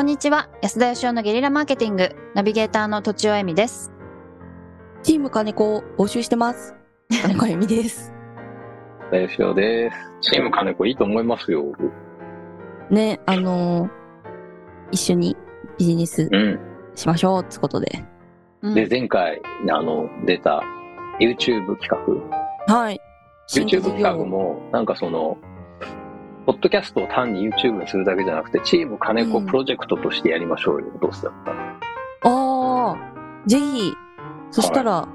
こんにちは安田義雄のゲリラマーケティングナビゲーターのとちおえみですチーム金子を募集してます。金子由美です。大吉です。チーム金子いいと思いますよ。ね、あのー一緒にビジネスうん。しましょうってことで。うんで、前回、あの、出た YouTube 企画。はい。新 YouTube 企画業も、なんかその、ポッドキャストを単に YouTube にするだけじゃなくて、チーム金子うん。プロジェクトとしてやりましょうよ。どうせだった？ら。ああ、ぜひ、そしたら、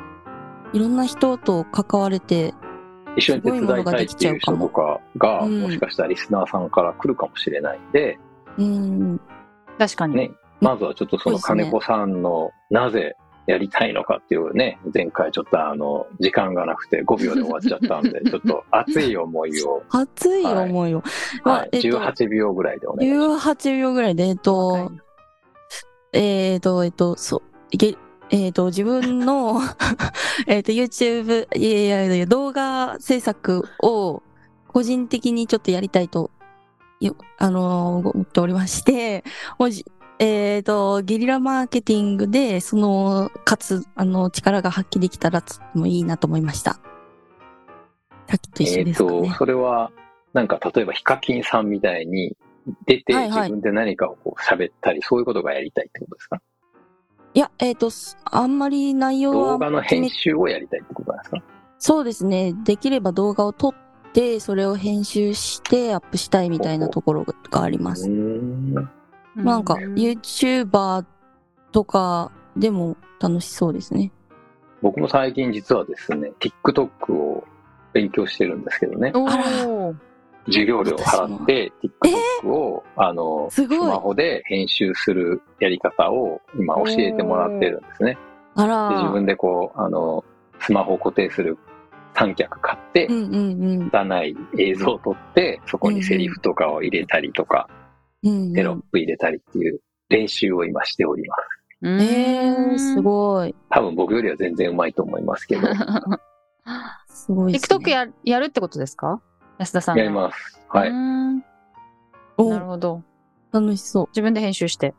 い、ろんな人と関われて、一緒に手伝いたいっていう人とかが、うん。もしかしたらリスナーさんから来るかもしれないんで、うん、確かに、ね、まずはちょっとその金子さんのなぜやりたいのかっていうね、前回ちょっとあの、時間がなくて5秒で終わっちゃったんで、ちょっと熱い思いを、熱い思いを。まあはい、えっと18秒ぐらいでお願いします。18秒ぐらいで、えっと、えっ、と、えっ、と、そう、いけ、えっ、と、自分の、えっと、YouTube、いやいやいや、動画制作を個人的にちょっとやりたいと、よあのー思っておりまして、もし、えっ、と、ゲリラマーケティングで、その、かつ、あの、力が発揮できたら、とってもいいなと思いました。さっきと一えっと緒ですかね。、それは、なんか例えばヒカキンさんみたいに出てはいはい自分で何かをこう喋ったり、そういうことがやりたいってことですか？いや、えっ、と、すあんまり内容は動画の編集をやりたいってことなんですか？そうですね。できれば動画を撮って、それを編集してアップしたいみたいなところがあります。うなんか、う YouTuber とかでも楽しそうですね。僕も最近実はですね、TikTok を勉強してるんですけどね。授業料を払って、TikTok を、あの、すごいスマホで編集するやり方を今教えてもらってるんですね。あでら自分でこう、あの、スマホを固定する三脚買ってう、んうんうん。汚い映像を撮って、そこにセリフとかを入れたりとか、うんテロップ入れたりっていう練習を今しております。うん、えー、すいごい。多分僕よりは全然うまいと思いますけど、やすごいです、ね。TikTok ややるってことですか？安田さんがります。はい。なるほど楽しそ自分で編集して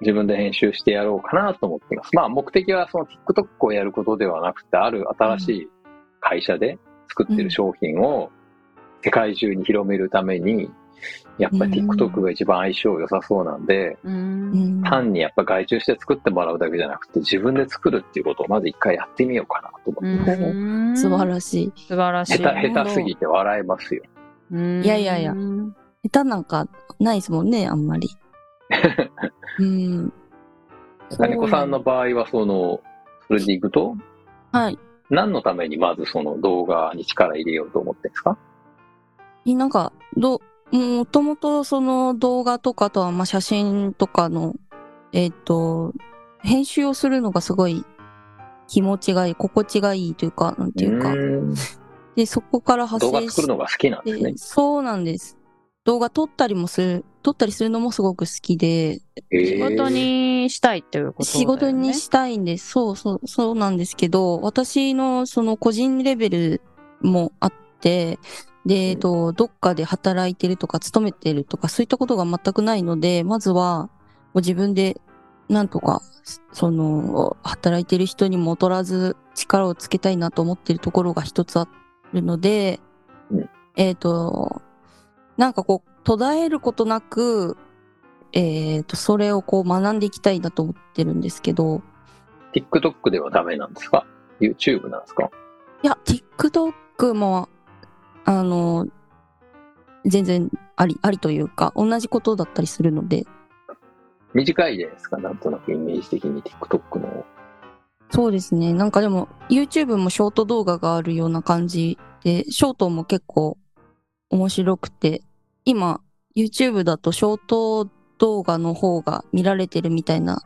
自分で編集してやろうかなと思っています。まあ目的はその TikTok をやることではなくて、ある新しい会社で作ってる商品を世界中に広めるために、やっぱりうん TikTok が一番相性良さそうなんで。単にやっぱ外注して作ってもらうだけじゃなくて、自分で作るっていうことをまず一回やってみようかなと思って。うん素晴らしい。素晴らしい下手、下手すぎて笑えますよ。いいやいやいや下手なんかないですもんね、あんまり。うん。金子さんの場合は、その、それでいくと、はい。何のためにまずその動画に力入れようと思ってるんですか？なんか、ど、もともとその動画とかとは、まあ、写真とかの、えっ、と、編集をするのがすごい気持ちがいい、心地がいいというか、なんていうか。で、そこから派動画生作るのが好きなんですねで。そうなんです。動画撮ったりもする、撮ったりするのもすごく好きで、仕事にしたいっていうことだよね仕事にしたいんです。そうそう、そうなんですけど、私のその個人レベルもあって、で、えっと、どっかで働いてるとか、勤めてるとか、そういったことが全くないので、まずは、もう自分で、なんとか、その、働いてる人にも劣らず力をつけたいなと思ってるところが一つあるので、うん。えっ、と、なんかこう、途絶えることなく、えっ、と、それをこう学んでいきたいなと思ってるんですけど、TikTok ではダメなんですか ?YouTube なんですか？いや、TikTok も、あの、全然あり、ありというか、同じことだったりするので、短いじゃないですか、なんとなくイメージ的に TikTok の。そうですね。なんかでも、YouTube もショート動画があるような感じで、ショートも結構面白くて、今、YouTube だとショート動画の方が見られてるみたいな、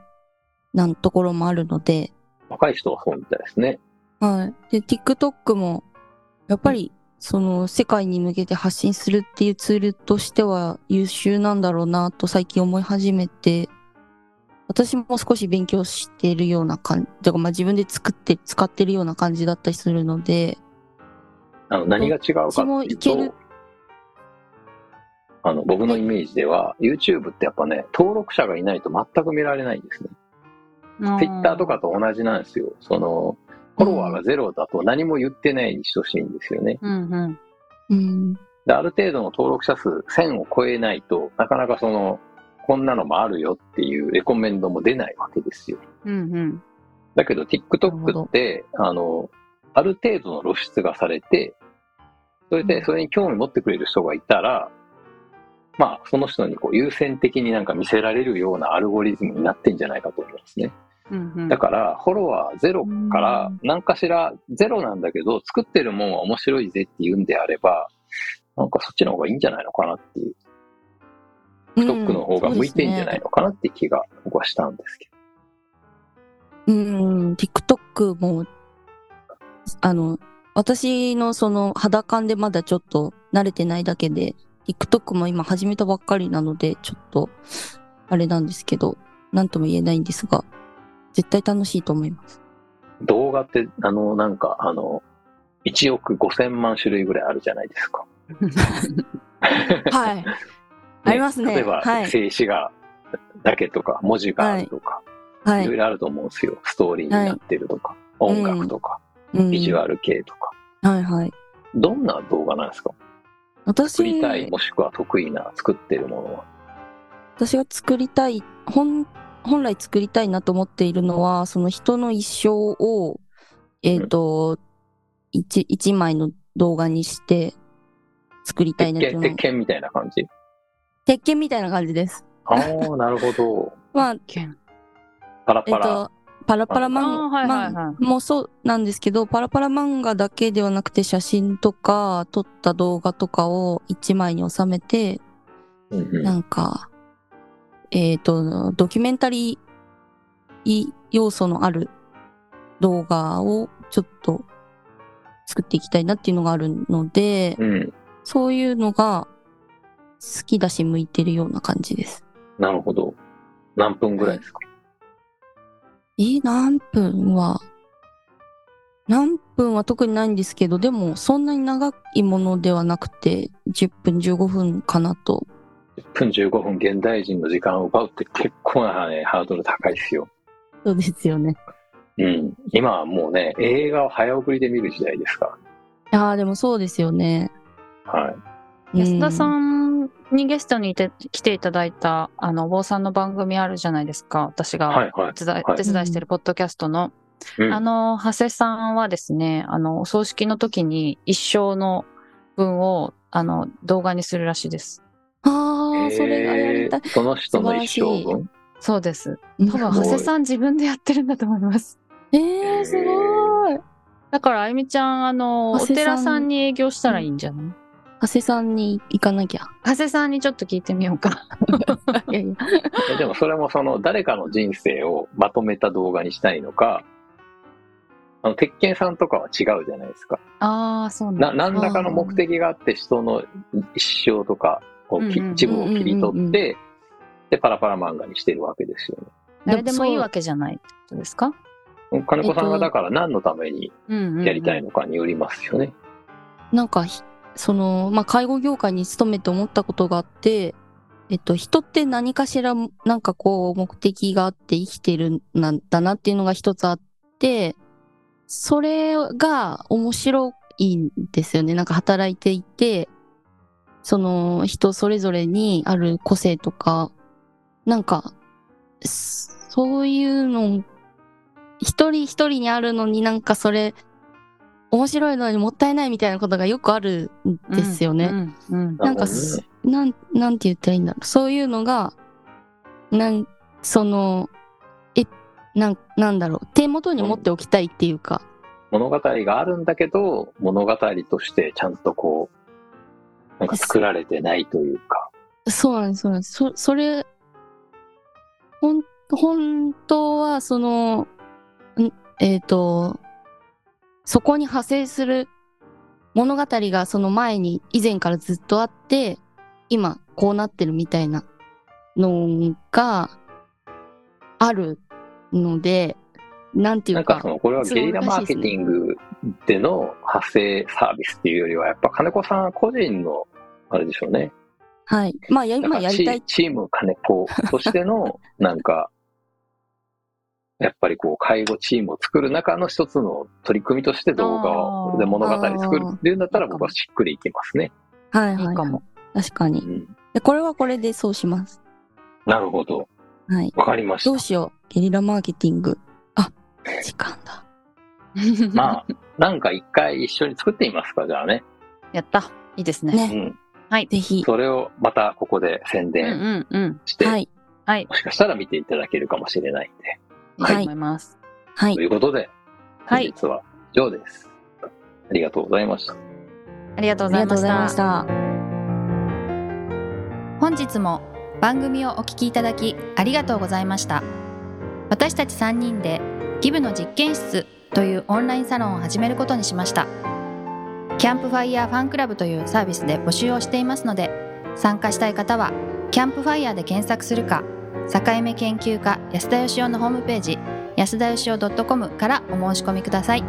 なんところもあるので、若い人はそうみたいですね。はい。で、TikTok も、やっぱり、その、世界に向けて発信するっていうツールとしては優秀なんだろうなと最近思い始めて、私も少し勉強しているような感じ、まあ自分で作って、使ってるような感じだったりするので、あの、何が違うかどっていうと、あの、僕のイメージでは、YouTube ってやっぱね、登録者がいないと全く見られないんですね。Twitter とかと同じなんですよ。その、フォロワーがゼロだと何も言ってないに等しいんですよね。うんうん。うん。で、ある程度の登録者数1000を超えないとなかなかその、こんなのもあるよっていうレコメンドも出ないわけですよ。うんうん。だけど TikTok どって、あの、ある程度の露出がされて、それでそれに興味持ってくれる人がいたら、まあ、その人にこう優先的になんか見せられるようなアルゴリズムになってんじゃないかと思いますね。うんうん。だから、フォロワーゼロから、何かしらゼロなんだけど、作ってるもんは面白いぜって言うんであれば、なんかそっちの方がいいんじゃないのかなっていう、TikTok の方が向いてんじゃないのかなって気が僕はしたんですけうん、TikTok も、あの、私のその肌感でまだちょっと慣れてないだけで、TikTok も今始めたばっかりなので、ちょっと、あれなんですけど、なんとも言えないんですが、絶対楽しいと思います。ど、動画って、あの、なんか、あの、1億5000万種類ぐらいあるじゃないですか。はい。ありますね例えば、はい静止画だけとか、文字があるとか、、はいい。ろいろあると思うんですよ。ストーリーになってるとか、音楽とか、うんビジュアル系とか。はいはい。どんな動画なんですか？私、作りたい、もしくは得意な作ってるものは。私が作りたい、本、本来作りたいなと思っているのは、その人の一生を、えっ、と、一、一枚の動画にして作りたいなっていうの鉄拳みたいな感じ？鉄拳みたいな感じです。ああ、なるほど。まあ、パラパラ。えっと、パラパラあ漫ーはいはいはい画もそうなんですけど、パラパラ漫画だけではなくて写真とか撮った動画とかを一枚に収めて、うんうんなんか、えっ、と、ドキュメンタリー要素のある動画をちょっと作っていきたいなっていうのがあるので、うん。そういうのが好きだし向いてるような感じです。なるほど。何分ぐらいですか？えー何分は、何分は特にないんですけど、でもそんなに長いものではなくて、10分、15分かなと。?1 分15分現代人の時間を奪うって結構なね、ハードル高いですよ。そうですよね。うん。今はもうね、映画を早送りで見る時代ですかああ、でもそうですよね。ら。はい。安田さうんんにゲストにいて来ていただいた、あの、お坊さんの番組あるじゃないですか。私がはいはい。手伝い,、はい手伝いしてるポッドキャストの。うんあの、長谷さんはですね、あの、お葬式の時に一生の分を、あの、動画にするらしいです。ああ、それがやりたいえー。その人の一生分？そうです。多多分、長谷さん自分でやってるんだと思います。えー、すごい。だから、あゆみちゃん、あの、お寺さんに営業したらいいんじゃない？長谷さんに行かなきゃ。長谷さんにちょっと聞いてみようか。いやいや。えでもそれもその誰かの人生をまとめた動画にしたいのか、あの、鉄拳さんとかは違うじゃないですか。ああ、そうな、なんだ。何らかの目的があって人の一生とかをきう一部を切り取って、で、パラパラ漫画にしてるわけですよ誰でもいいわけじゃないってことですか？ね。金子さんえっとがだから何のためにやりたいのかによりますよね。なんかひ、その、まあ、介護業界に勤めて思ったことがあって、えっと、人って何かしら、なんかこう、目的があって生きてるんだなっていうのが一つあって、それが面白いんですよね。なんか働いていて、その人それぞれにある個性とか、なんか、そういうの、一人一人にあるのになんかそれ、面白いのにもったいないみたいなことがよくあるんですよね。うんうんなんかす、なん、なんて言ったらいいんだろう。そういうのが、なん、その、え、なん、なんだろう。手元に持っておきたいっていうか、物語があるんだけど、物語としてちゃんとこう、なんか作られてないというか。そうなんです、そうなんです。そ、それ、ほん、本当は、その、んえっ、と、そこに派生する物語がその前に以前からずっとあって、今こうなってるみたいなのがあるので、なんていうかなんかそ、の、これはゲリラマーケティングでの派生サービスっていうよりは、やっぱ金子さん個人の、あれでしょうね。はい。まあ、や、まあ、なんかやりたいチ。チーム金子としての、なんか、やっぱりこう、介護チームを作る中の一つの取り組みとして動画で物語作るっていうんだったら僕はしっくりいきますね。はいはいい。いかも。確かに。うん、でこれはこれでそうします。なるほど。はい。わかりました。どうしよう。ゲリラマーケティング。あ、時間だ。まあ、なんか一回一緒に作ってみますか、じゃあね。やった。いいですね。ねうん。はい。ぜひ。それをまたここで宣うん伝うんうん。して、はい。はい。もしかしたら見ていただけるかもしれないんで。いいと思います。はいと。いうことで、はい。本日は以上です。ありがとうございました。ありがとうごございましたざいまし。た。本日も番組をお聞きいただきありがとうございました私たち3人でギブの実験室というオンラインサロンを始めることにしました。キャンプファイヤーファンクラブというサービスで募集をしていますので参加したい方はキャンプファイヤーで検索するか境目研究家安田義雄のホームページ安田義雄 .com からお申し込みください。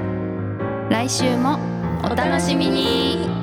来週もお楽しみに。